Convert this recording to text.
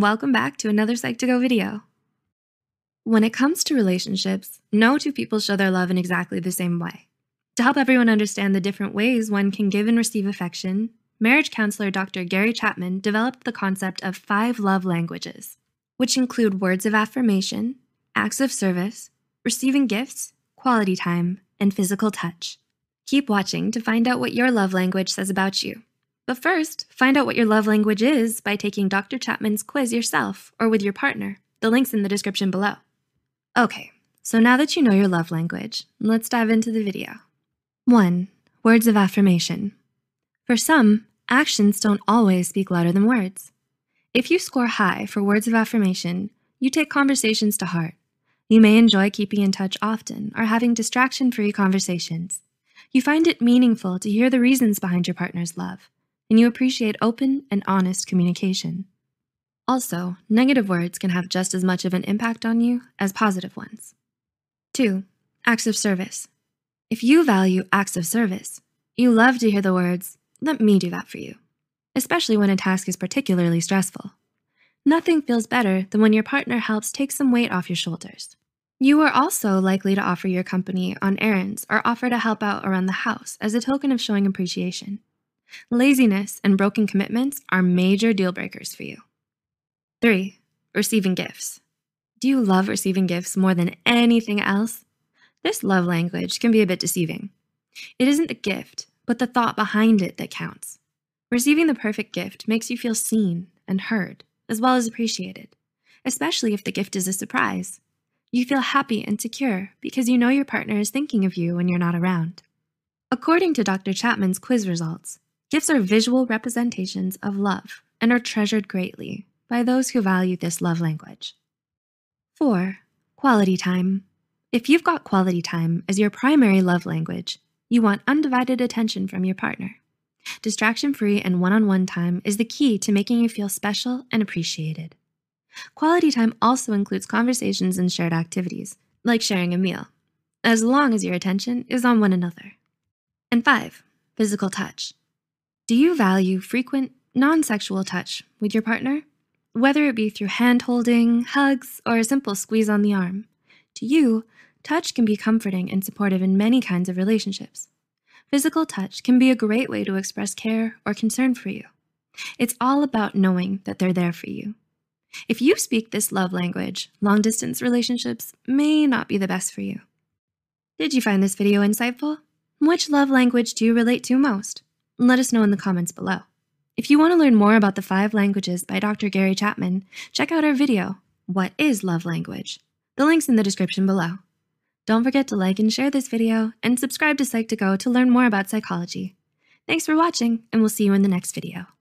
Welcome back to another Psych2Go video. When it comes to relationships, no two people show their love in exactly the same way. To help everyone understand the different ways one can give and receive affection, marriage counselor Dr. Gary Chapman developed the concept of five love languages, which include words of affirmation, acts of service, receiving gifts, quality time, and physical touch. Keep watching to find out what your love language says about you. But first, find out what your love language is by taking Dr. Chapman's quiz yourself or with your partner. The link's in the description below. Okay, so now that you know your love language, let's dive into the video. 1. Words of affirmation. For some, actions don't always speak louder than words. If you score high for words of affirmation, you take conversations to heart. You may enjoy keeping in touch often or having distraction free conversations. You find it meaningful to hear the reasons behind your partner's love, and you appreciate open and honest communication. Also, negative words can have just as much of an impact on you as positive ones. 2. Acts of service. If you value acts of service, you love to hear the words, let me do that for you, especially when a task is particularly stressful. Nothing feels better than when your partner helps take some weight off your shoulders. You are also likely to offer your company on errands or offer to help out around the house as a token of showing appreciation. Laziness and broken commitments are major deal breakers for you. 3. Receiving gifts. Do you love receiving gifts more than anything else? This love language can be a bit deceiving. It isn't the gift, but the thought behind it that counts. Receiving the perfect gift makes you feel seen and heard, as well as appreciated, especially if the gift is a surprise. You feel happy and secure because you know your partner is thinking of you when you're not around. According to Dr. Chapman's quiz results, gifts are visual representations of love and are treasured greatly by those who value this love language. 4. Quality time. If you've got quality time as your primary love language, you want undivided attention from your partner. Distraction free and one on one time is the key to making you feel special and appreciated. Quality time also includes conversations and shared activities, like sharing a meal, as long as your attention is on one another. And five, physical touch. Do you value frequent, non sexual touch with your partner? Whether it be through hand holding, hugs, or a simple squeeze on the arm, to you, touch can be comforting and supportive in many kinds of relationships. Physical touch can be a great way to express care or concern for you. It's all about knowing that they're there for you. If you speak this love language, long distance relationships may not be the best for you. Did you find this video insightful? Which love language do you relate to most? Let us know in the comments below. If you want to learn more about the five languages by Dr. Gary Chapman, check out our video, What is Love Language? The link's in the description below. Don't forget to like and share this video and subscribe to Psych2Go to learn more about psychology. Thanks for watching, and we'll see you in the next video.